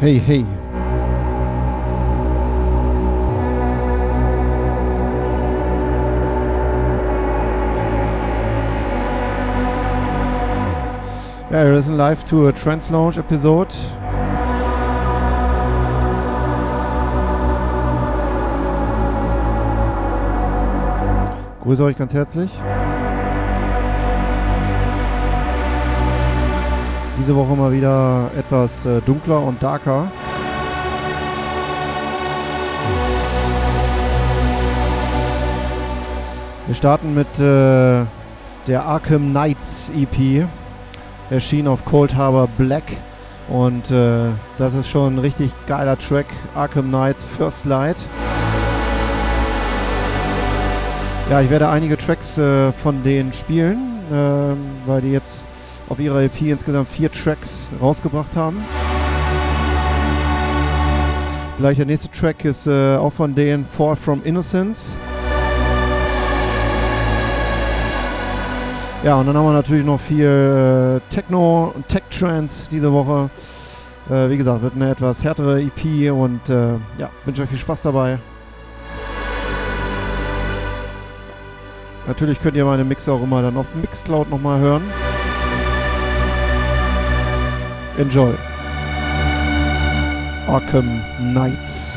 Hey, hey. Yeah, you listen live to a Trans Lounge episode. Grüße euch ganz herzlich. Diese Woche mal wieder etwas äh, dunkler und darker. Wir starten mit äh, der Arkham Knights EP. Erschien auf Cold Harbor Black. Und äh, das ist schon ein richtig geiler Track. Arkham Knights First Light. Ja, ich werde einige Tracks äh, von denen spielen, ähm, weil die jetzt auf ihrer EP insgesamt vier Tracks rausgebracht haben. Gleich der nächste Track ist äh, auch von denen Far From Innocence. Ja, und dann haben wir natürlich noch viel äh, Techno und Tech Trance diese Woche. Äh, wie gesagt, wird eine etwas härtere EP und äh, ja, wünsche euch viel Spaß dabei. Natürlich könnt ihr meine Mix auch immer dann auf Mixcloud nochmal hören. Enjoy. Arkham Knights.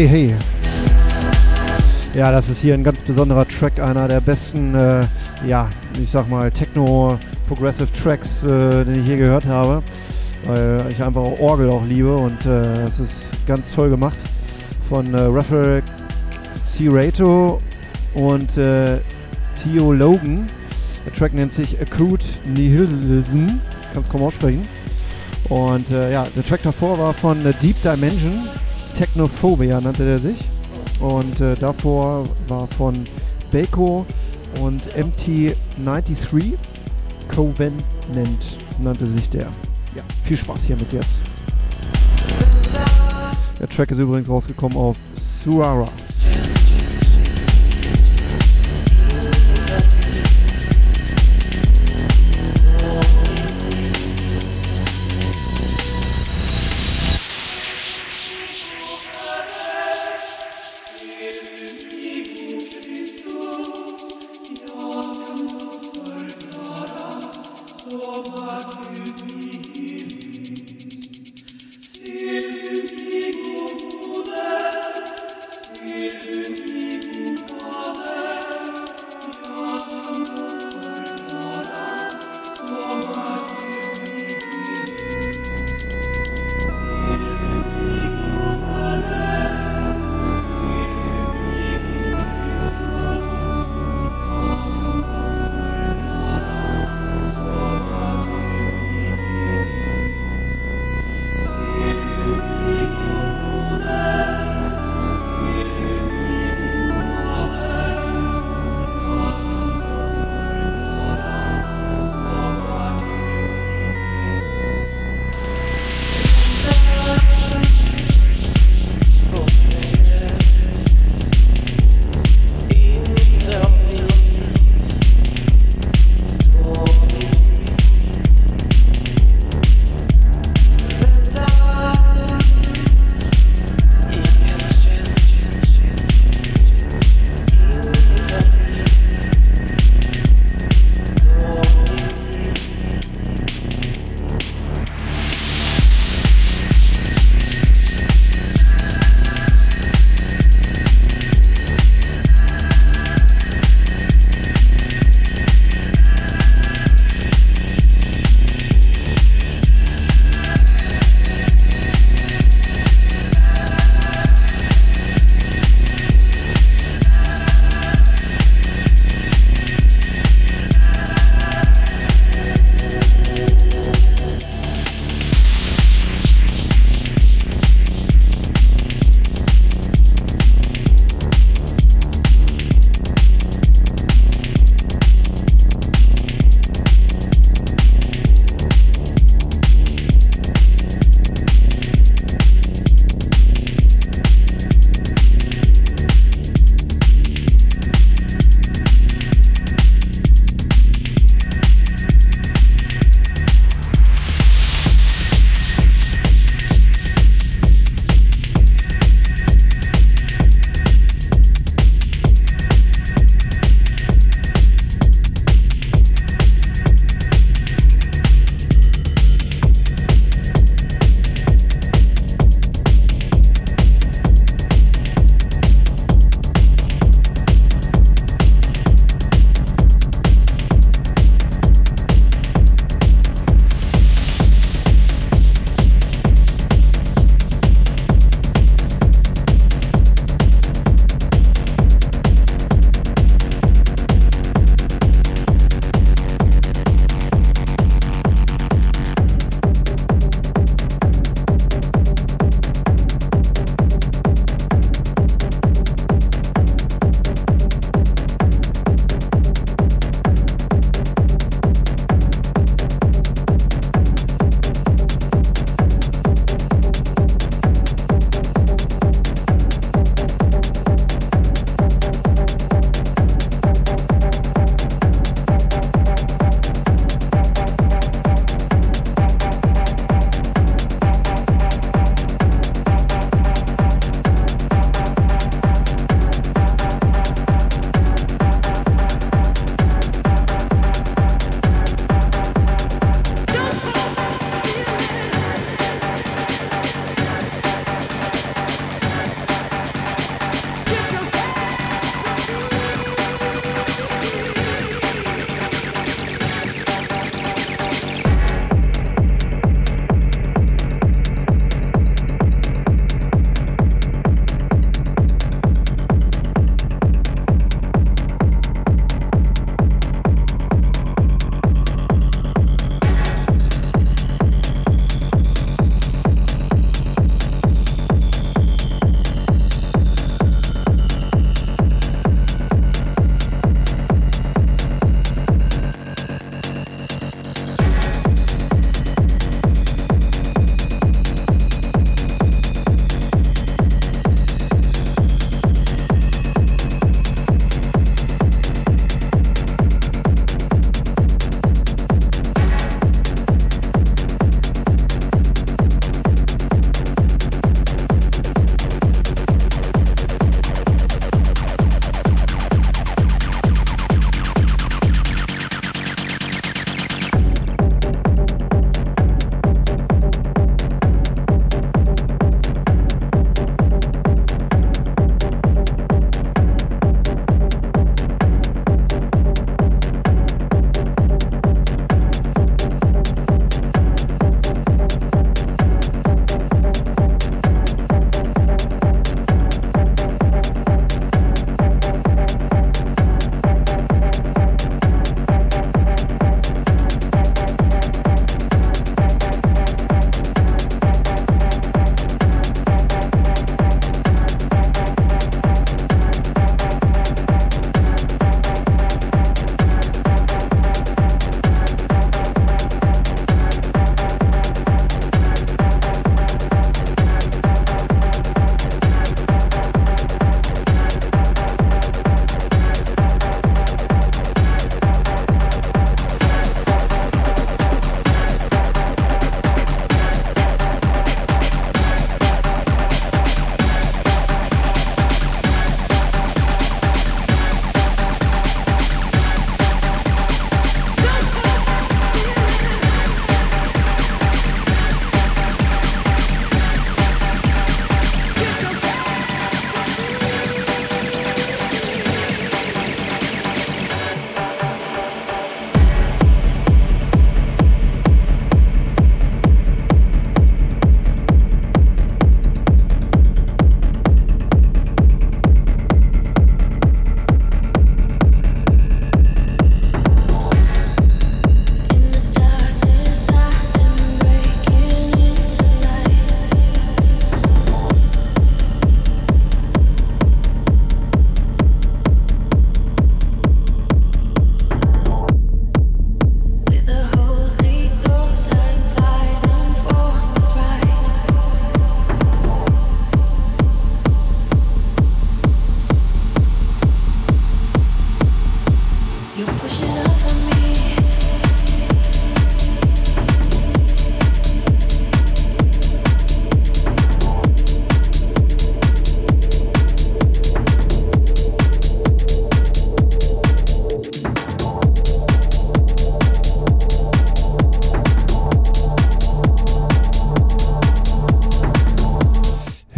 Hey, hey. Ja, das ist hier ein ganz besonderer Track, einer der besten, äh, ja, ich sag mal, Techno-Progressive Tracks, äh, den ich je gehört habe. Weil ich einfach Orgel auch liebe und äh, es ist ganz toll gemacht. Von äh, Raphael Cirato und äh, Theo Logan. Der Track nennt sich Acute Nihilism. Kannst kaum aussprechen. Und äh, ja, der Track davor war von äh, Deep Dimension. Technophobia nannte der sich. Und äh, davor war von Bako und MT93. Covenant nannte sich der. Ja, viel Spaß hiermit jetzt. Der Track ist übrigens rausgekommen auf Suara.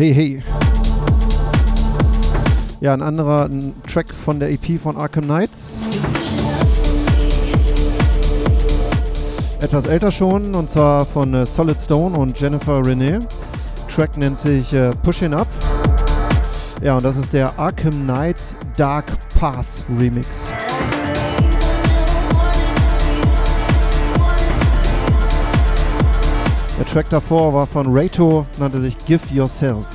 Hey, hey. Ja, ein anderer ein Track von der EP von Arkham Knights. Etwas älter schon, und zwar von äh, Solid Stone und Jennifer Renee. Track nennt sich äh, Pushing Up. Ja, und das ist der Arkham Knights Dark Path Remix. Der Track davor war von Rato, nannte sich Give Yourself.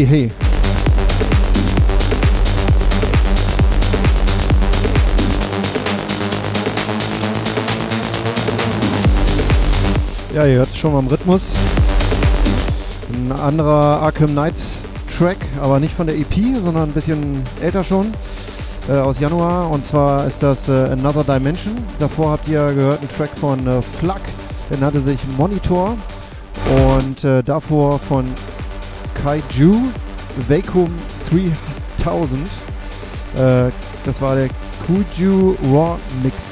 Hey, hey. Ja, ihr hört es schon im Rhythmus. Ein anderer Arkham Knights Track, aber nicht von der EP, sondern ein bisschen älter schon, äh, aus Januar. Und zwar ist das äh, Another Dimension. Davor habt ihr gehört einen Track von äh, Flak, der nannte sich Monitor. Und äh, davor von Kaiju Vacuum 3000. Äh, das war der Kuju Raw Mix.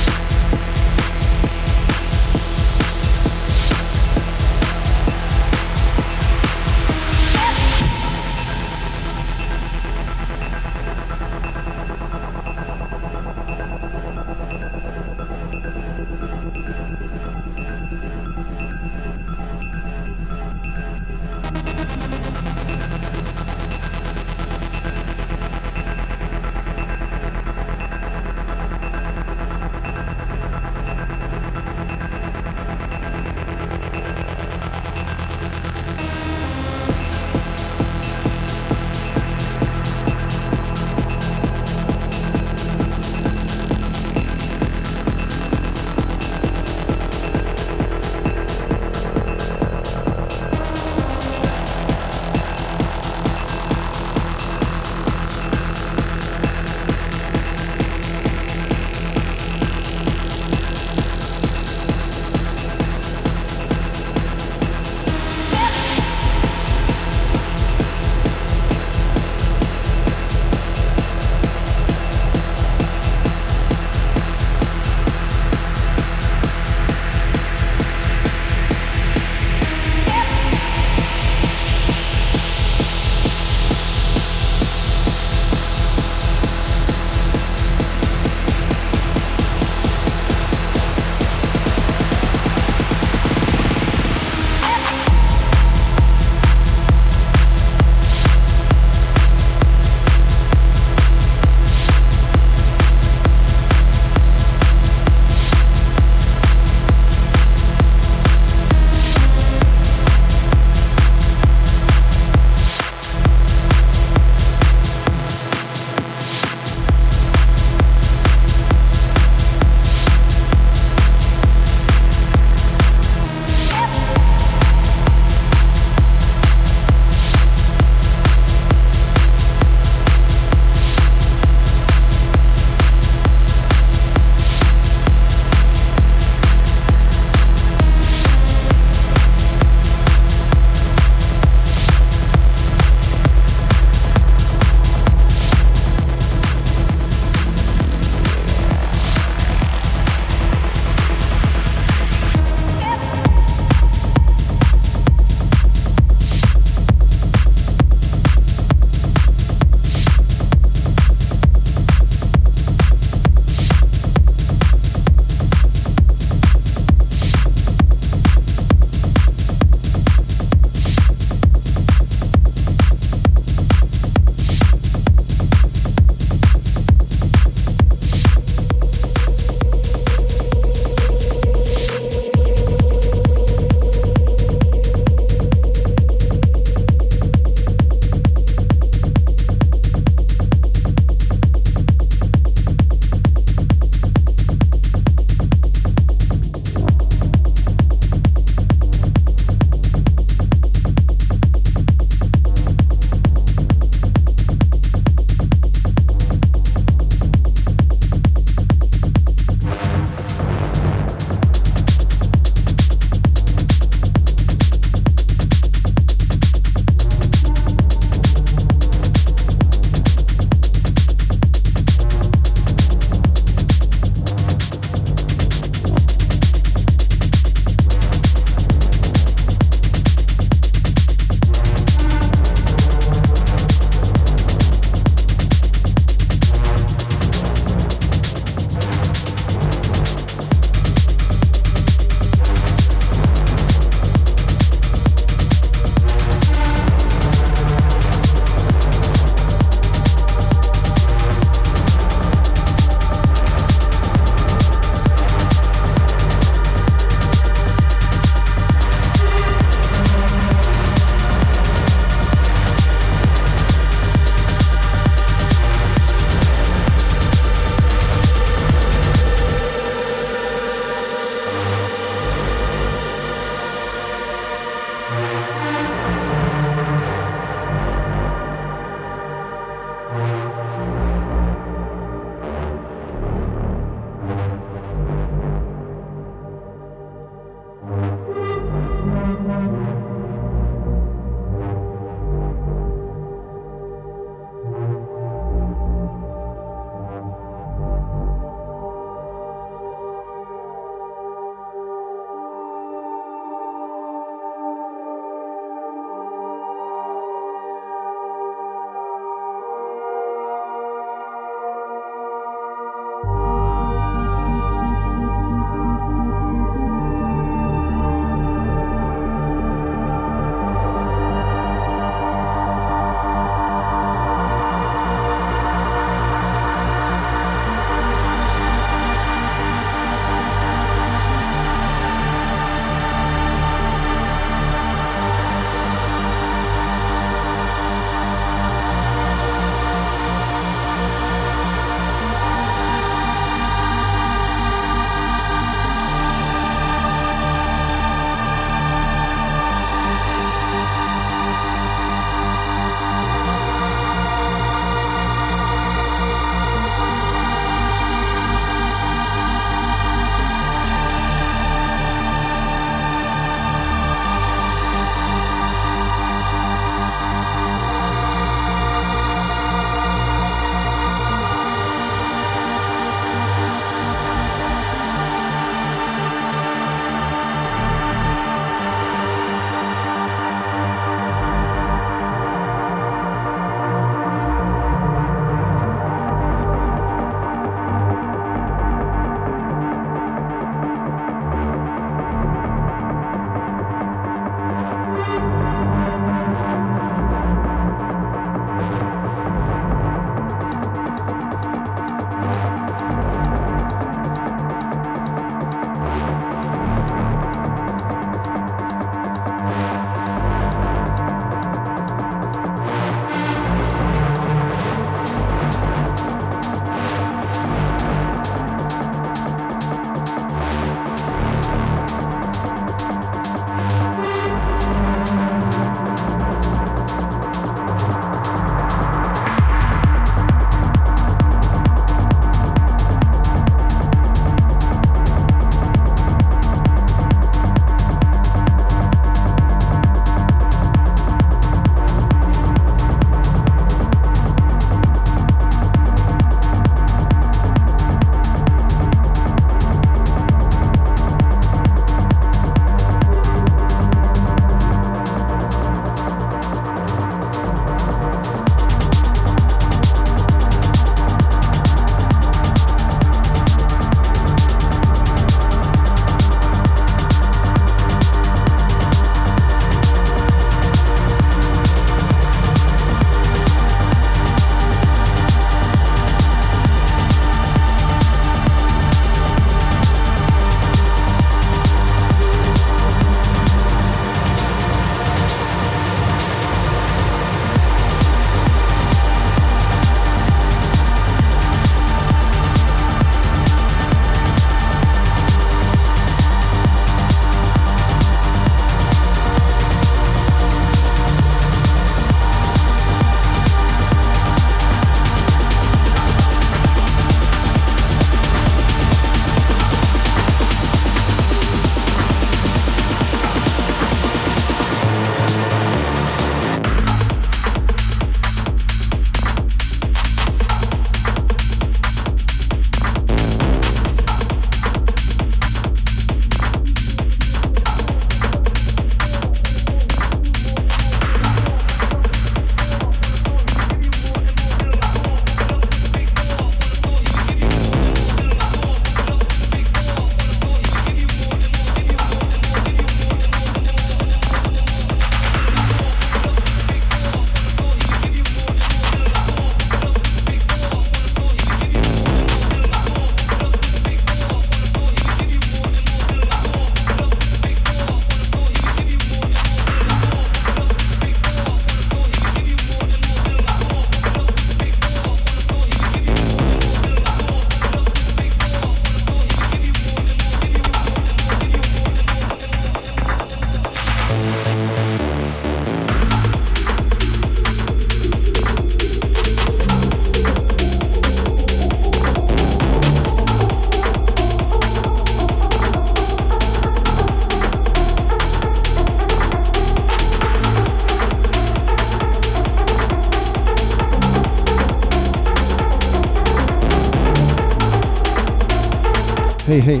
Hey, hey.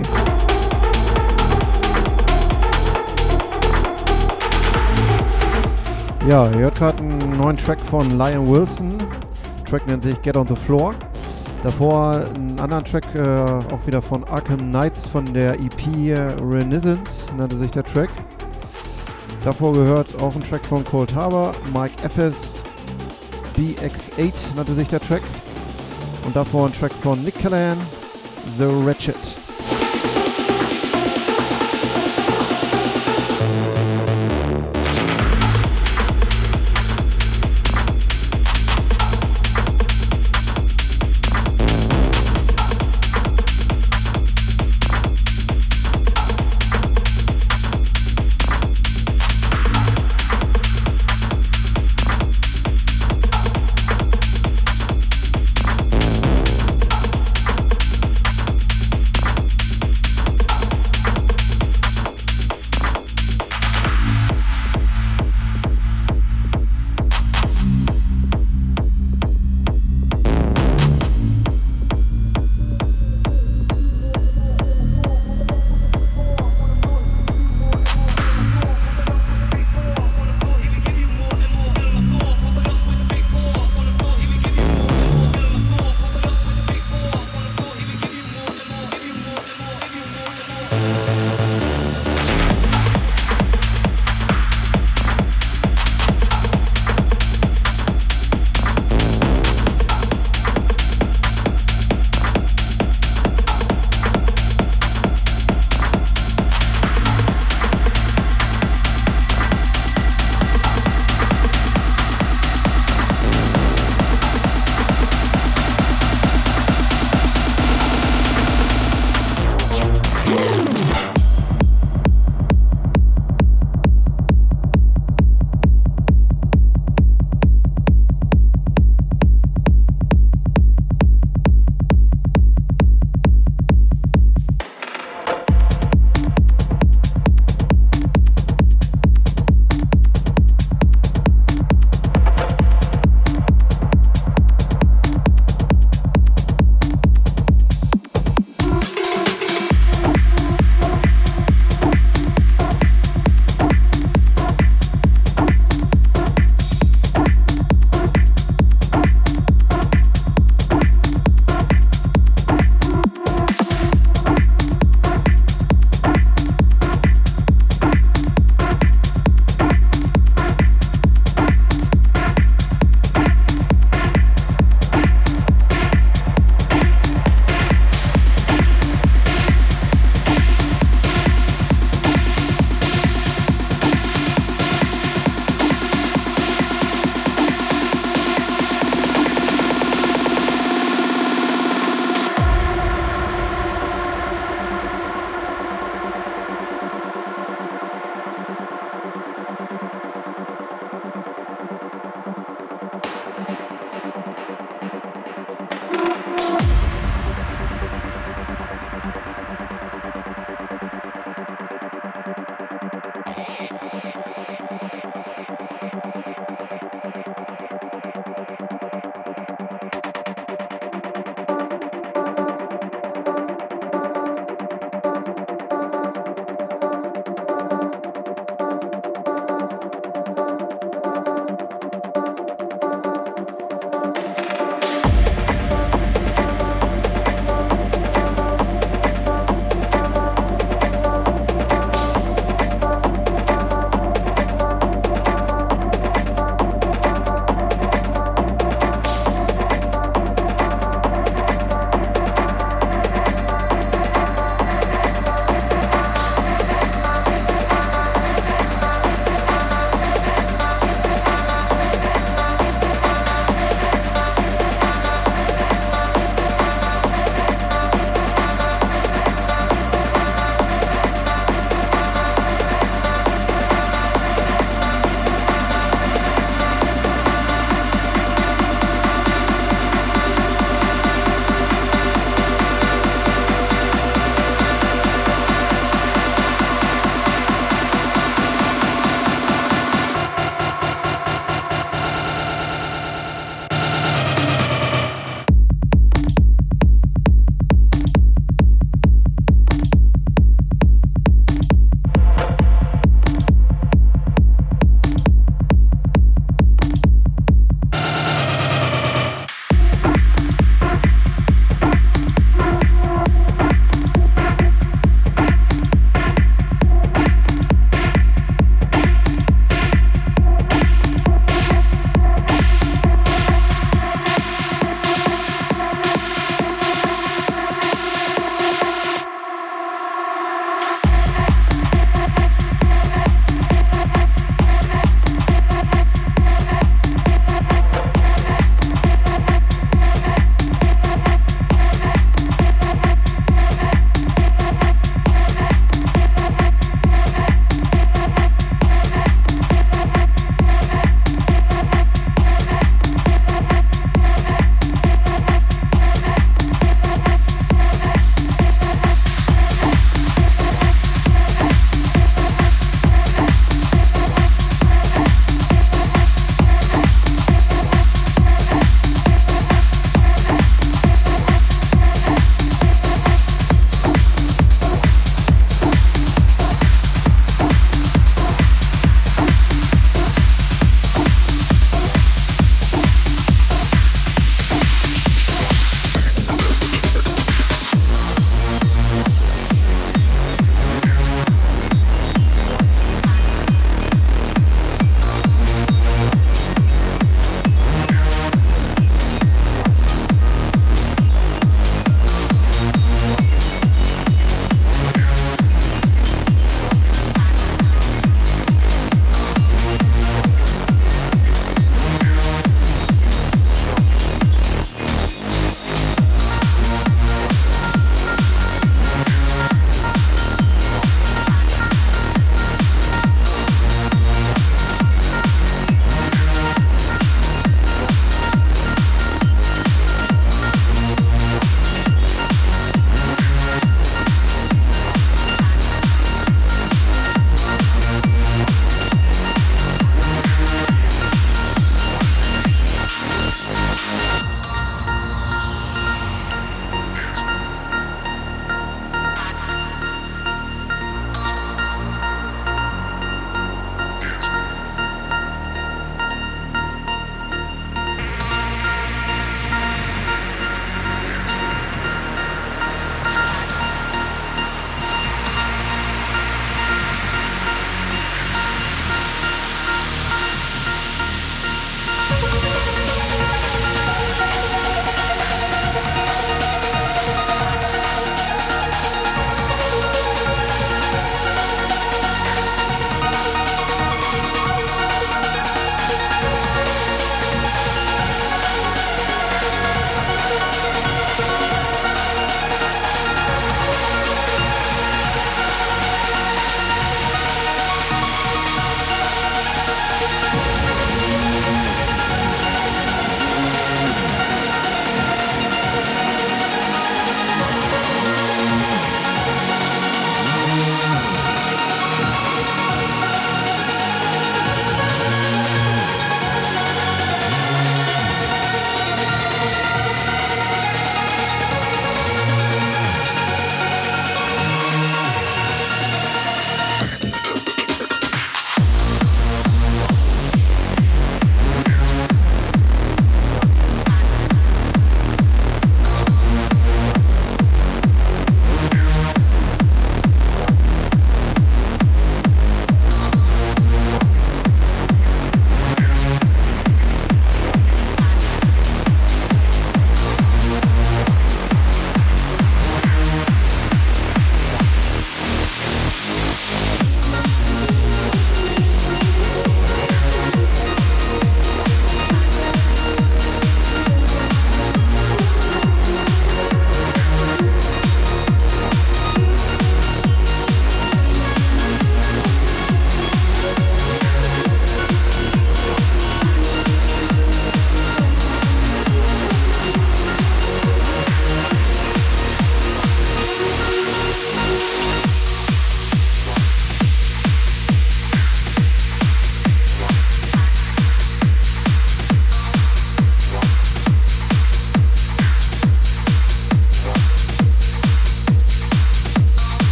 Ja, ihr hört gerade einen neuen Track von Lion Wilson. Der Track nennt sich Get on the Floor. Davor einen anderen Track, äh, auch wieder von Arkham Knights von der EP Renaissance, nannte sich der Track. Davor gehört auch ein Track von Cold Harbor, Mike FS BX8 nannte sich der Track. Und davor ein Track von Nick Callahan, The Wretched.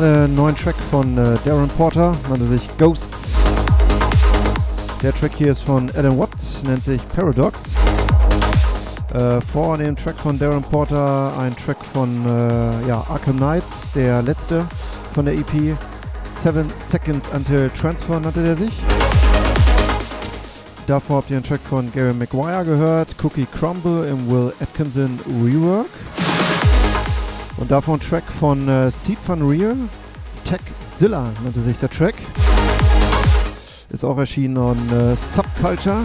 Gerade einen neuen Track von äh, Darren Porter, nannte sich Ghosts. Der Track hier ist von Adam Watts, nennt sich Paradox. Äh, vor dem Track von Darren Porter ein Track von äh, ja, Arkham Knights, der letzte von der EP. Seven Seconds Until Transfer nannte der sich. Davor habt ihr einen Track von Gary McGuire gehört, Cookie Crumble im Will Atkinson Rework. Und davor ein Track von äh, Seed Van Real, Techzilla nannte sich der Track. Ist auch erschienen on äh, Subculture.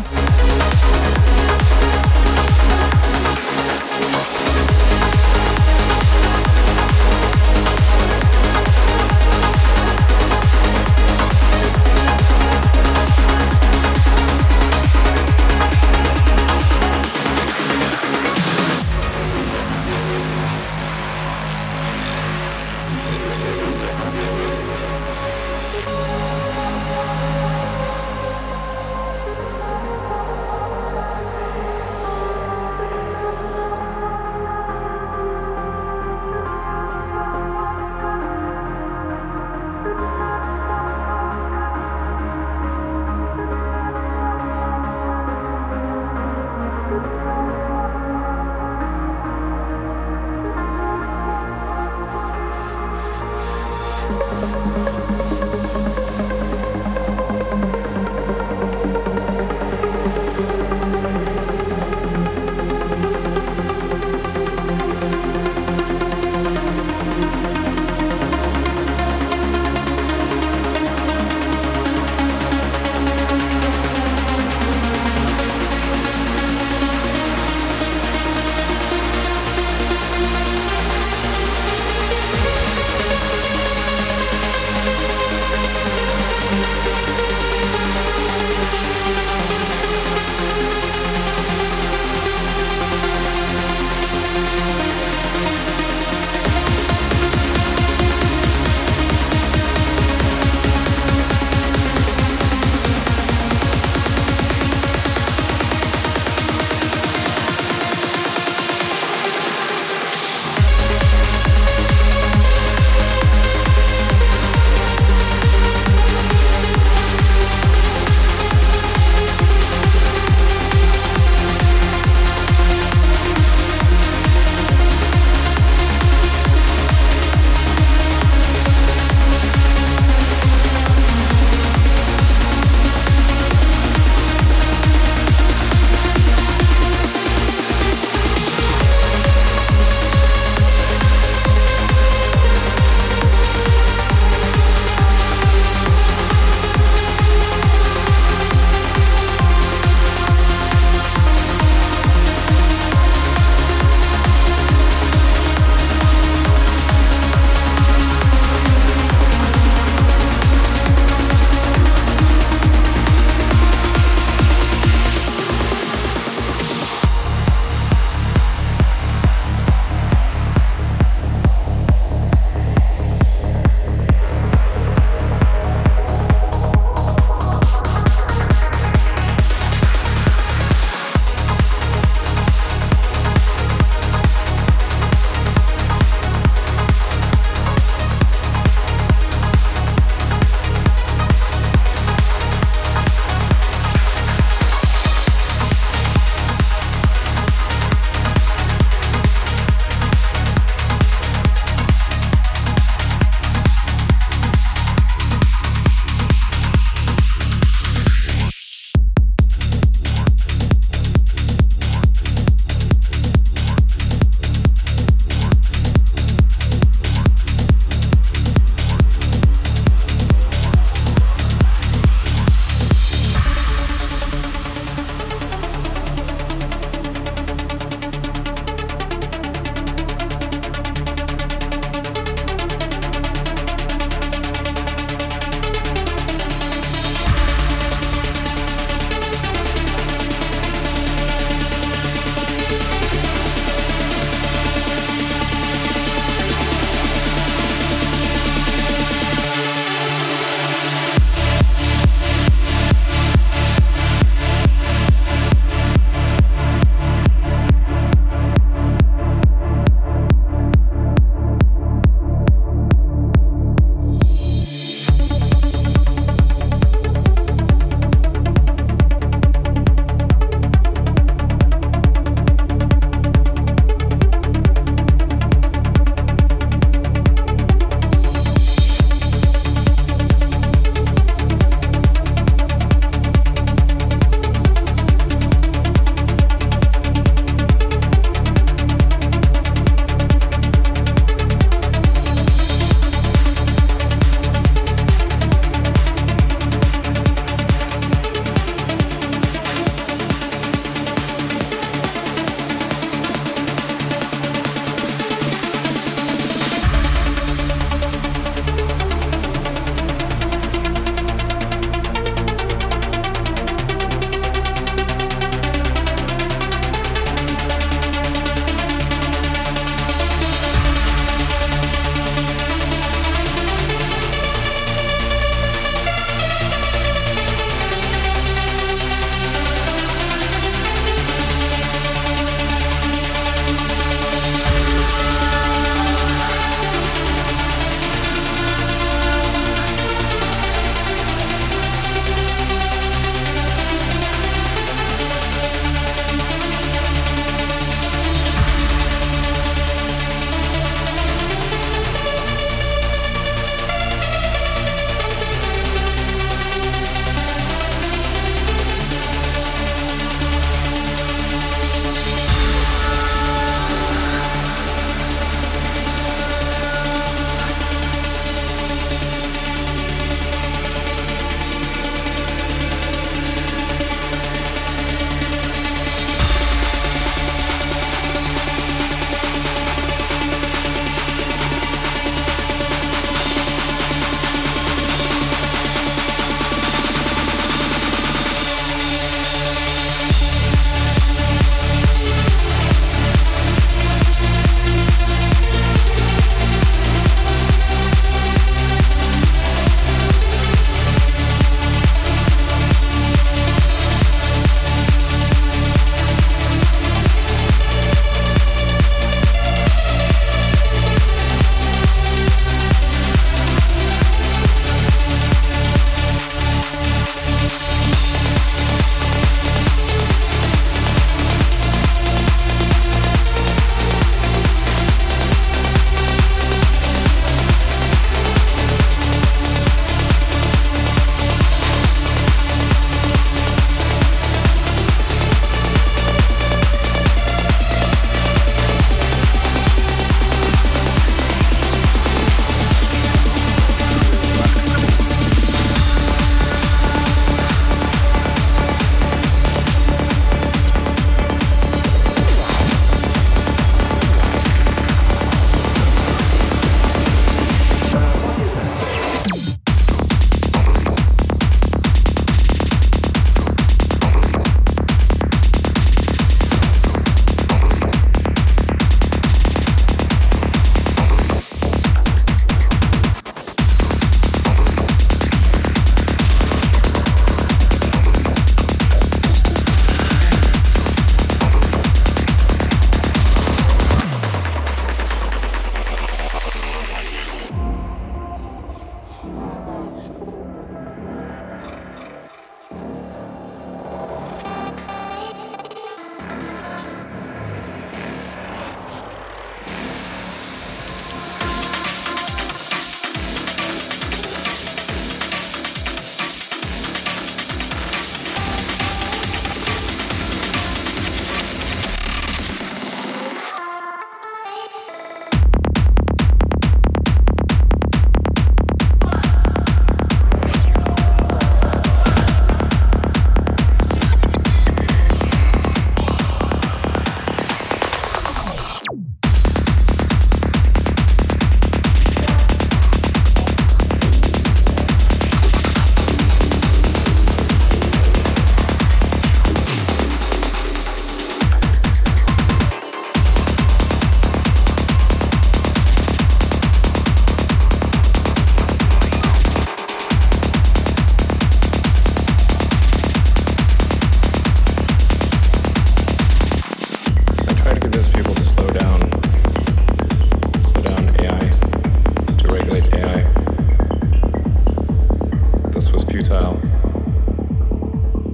futile.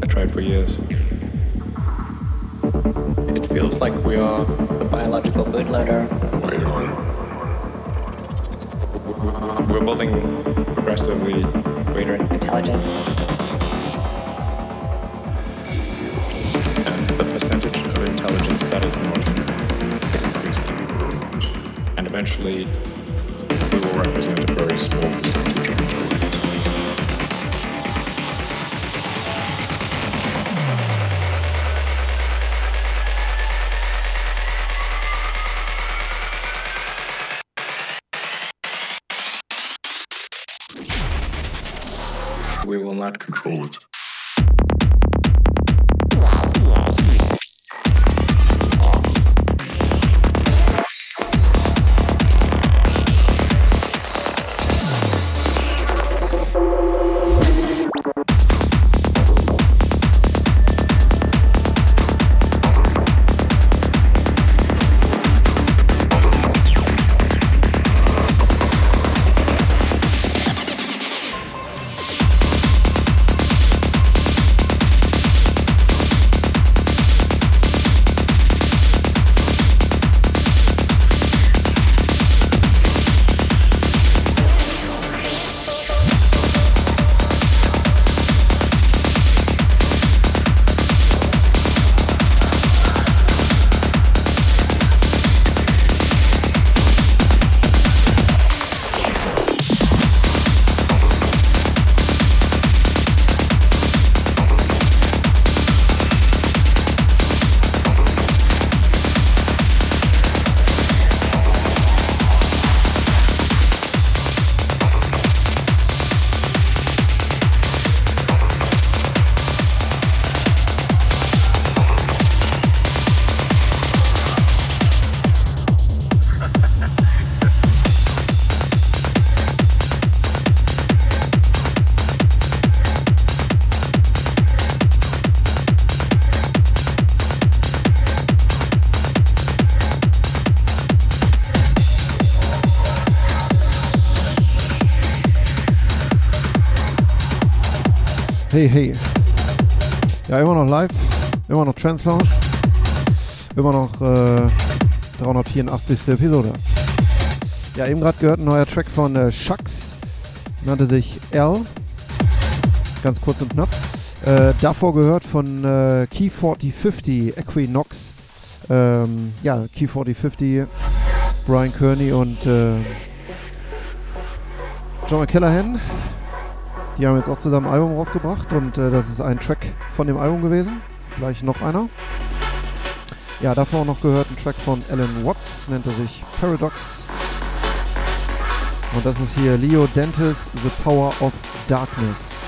I tried for years. It feels like we are a biological bootloader. We're building progressively greater intelligence. And the percentage of intelligence that is normal is increasing. And eventually, we will represent a very small percentage call it. Hey, hey. Ja, immer noch live, immer noch Trans Lounge, immer noch äh, 384. Episode. Ja, eben gerade gehört ein neuer Track von äh, Shucks, nannte sich L, ganz kurz und knapp. Äh, davor gehört von äh, Key 4050 Equinox. Ähm, ja, Key 4050, Brian Kearney und äh, John McCallahan die haben jetzt auch zusammen ein Album rausgebracht und äh, das ist ein Track von dem Album gewesen. Gleich noch einer. Ja, davor noch gehört ein Track von Alan Watts, nennt er sich Paradox. Und das ist hier Leo Dentis, The Power of Darkness.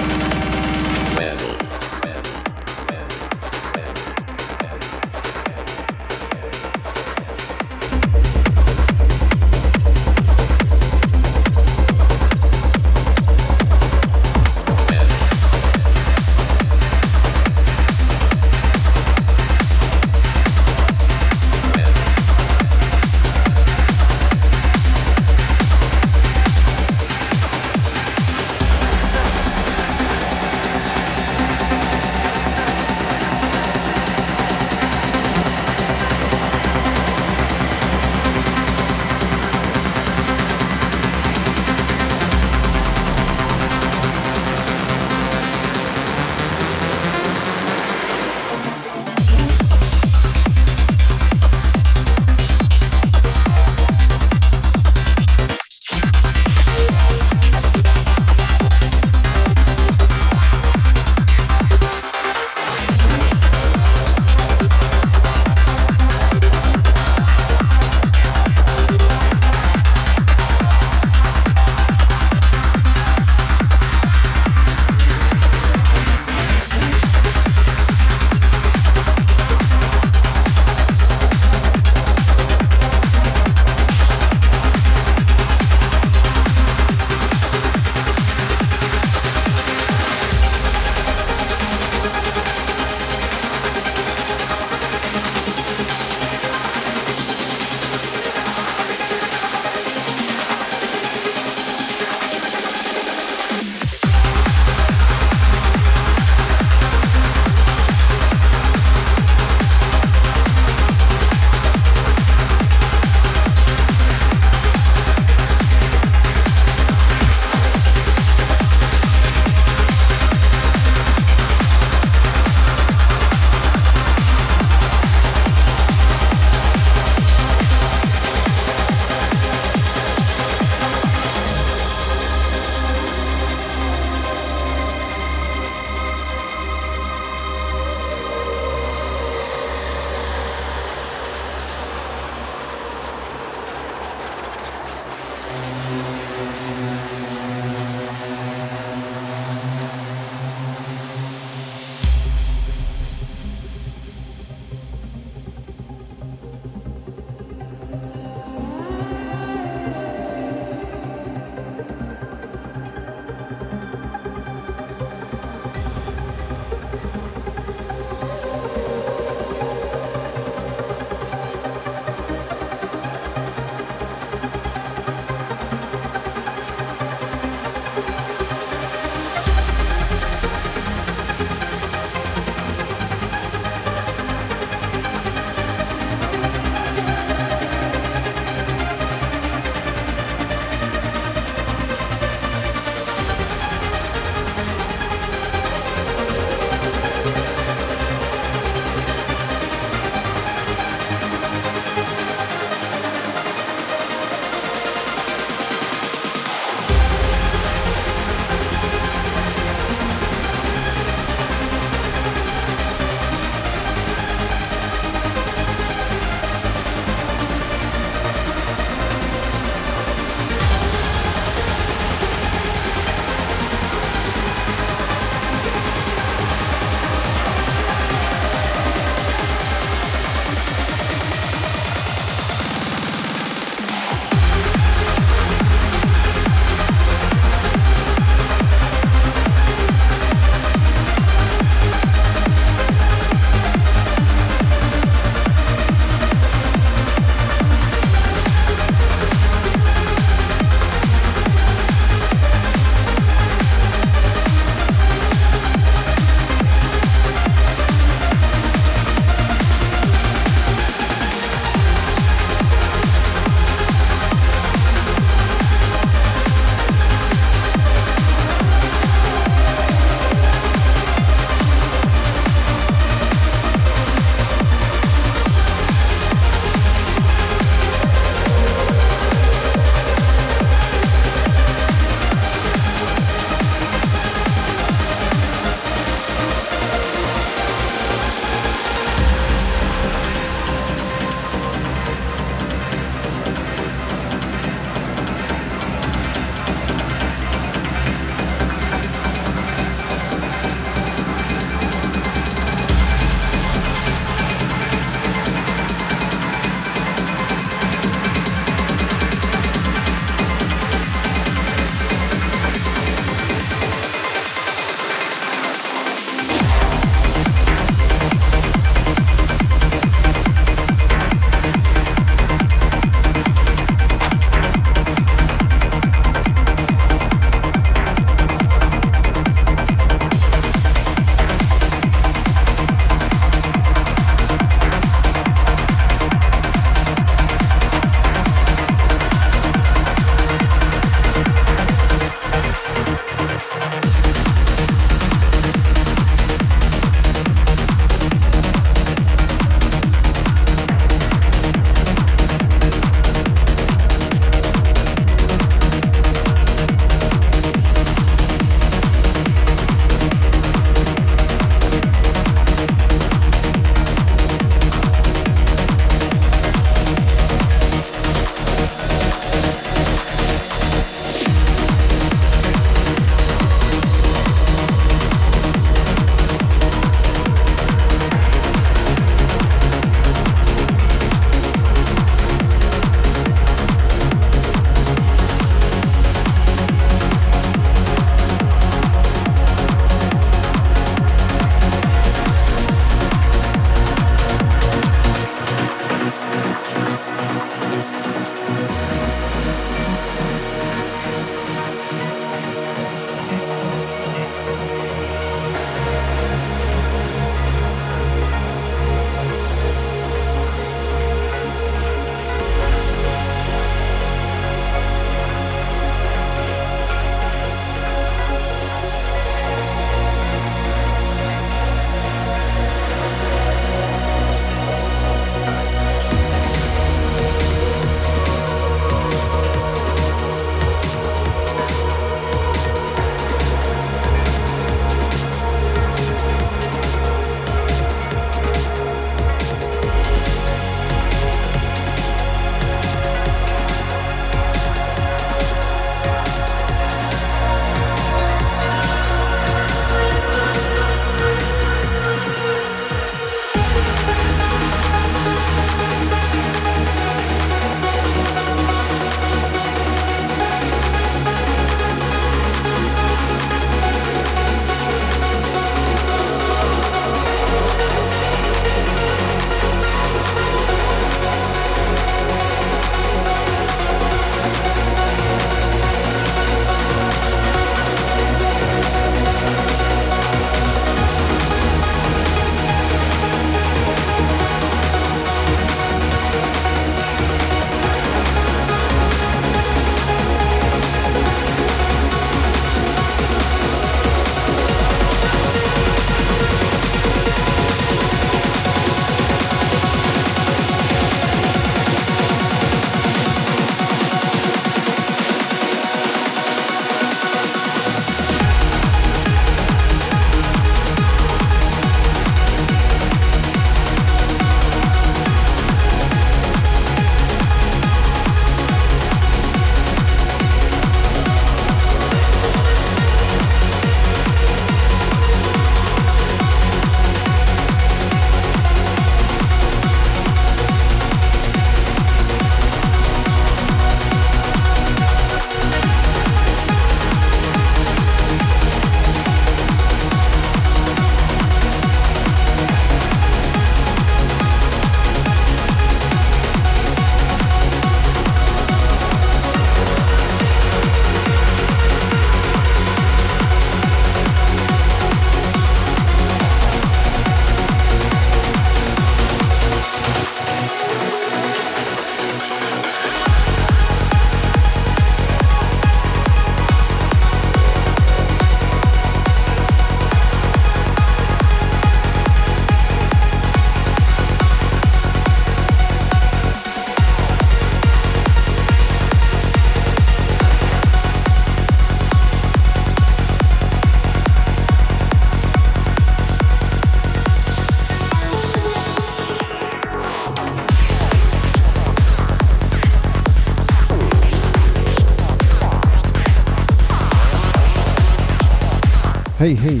Hey, hey.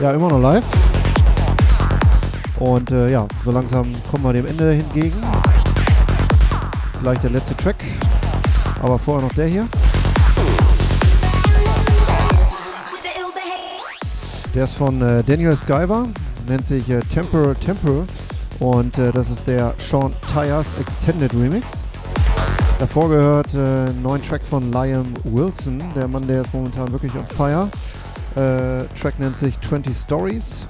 Ja, immer noch live. Und äh, ja, so langsam kommen wir dem Ende hingegen. Vielleicht der letzte Track. Aber vorher noch der hier. Der ist von äh, Daniel Skyber, nennt sich äh, Temper Temper und äh, das ist der Sean Tyers Extended Remix. Davor gehört äh, einen neuen Track von Liam Wilson, der Mann, der ist momentan wirklich on fire. Äh, Track nennt sich 20 Stories.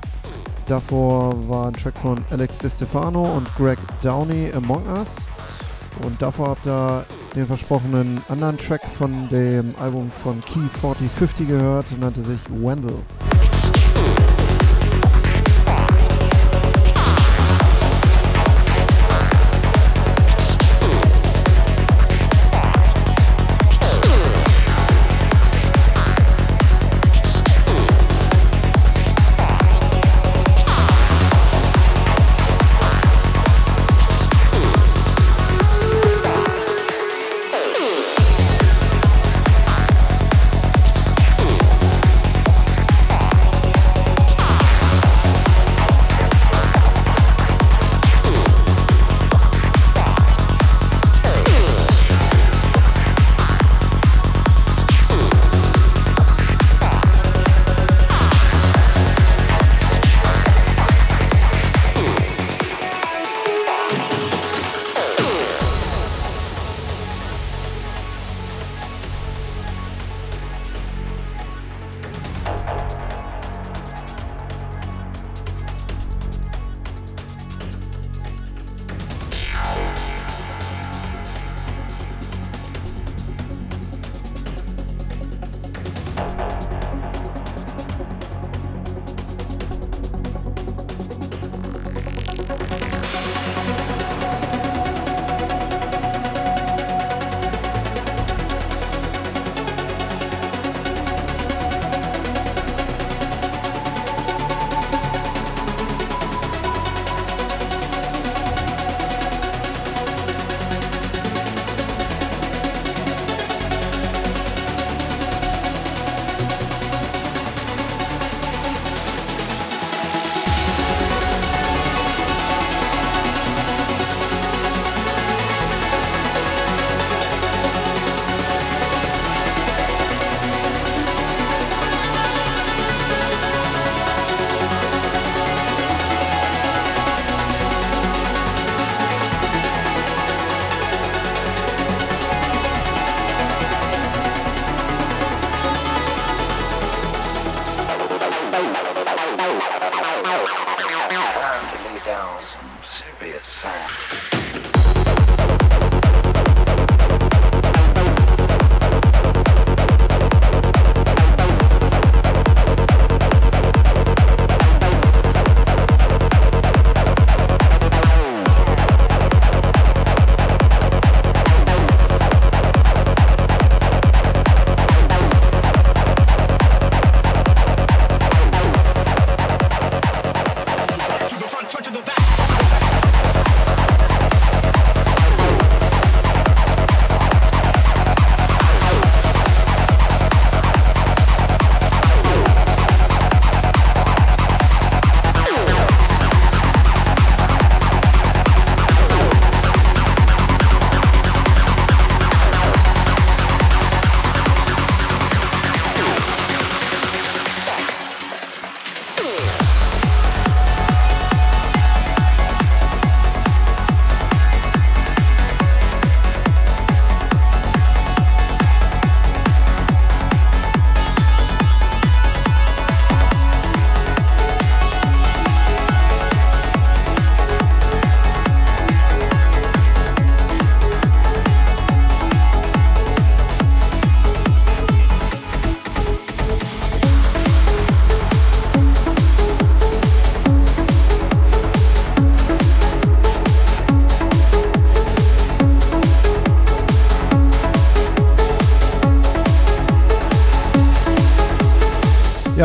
Davor war ein Track von Alex DeStefano und Greg Downey, Among Us. Und davor habt ihr den versprochenen anderen Track von dem Album von Key 4050 gehört, nannte sich Wendell.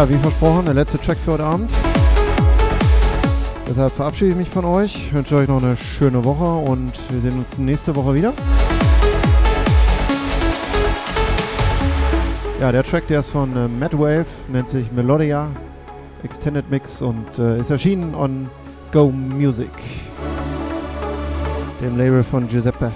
Ja, wie versprochen, der letzte Track für heute Abend. Deshalb verabschiede ich mich von euch, wünsche euch noch eine schöne Woche und wir sehen uns nächste Woche wieder. Ja, der Track, der ist von äh, Madwave, nennt sich Melodia Extended Mix und äh, ist erschienen on Go Music, dem Label von Giuseppe.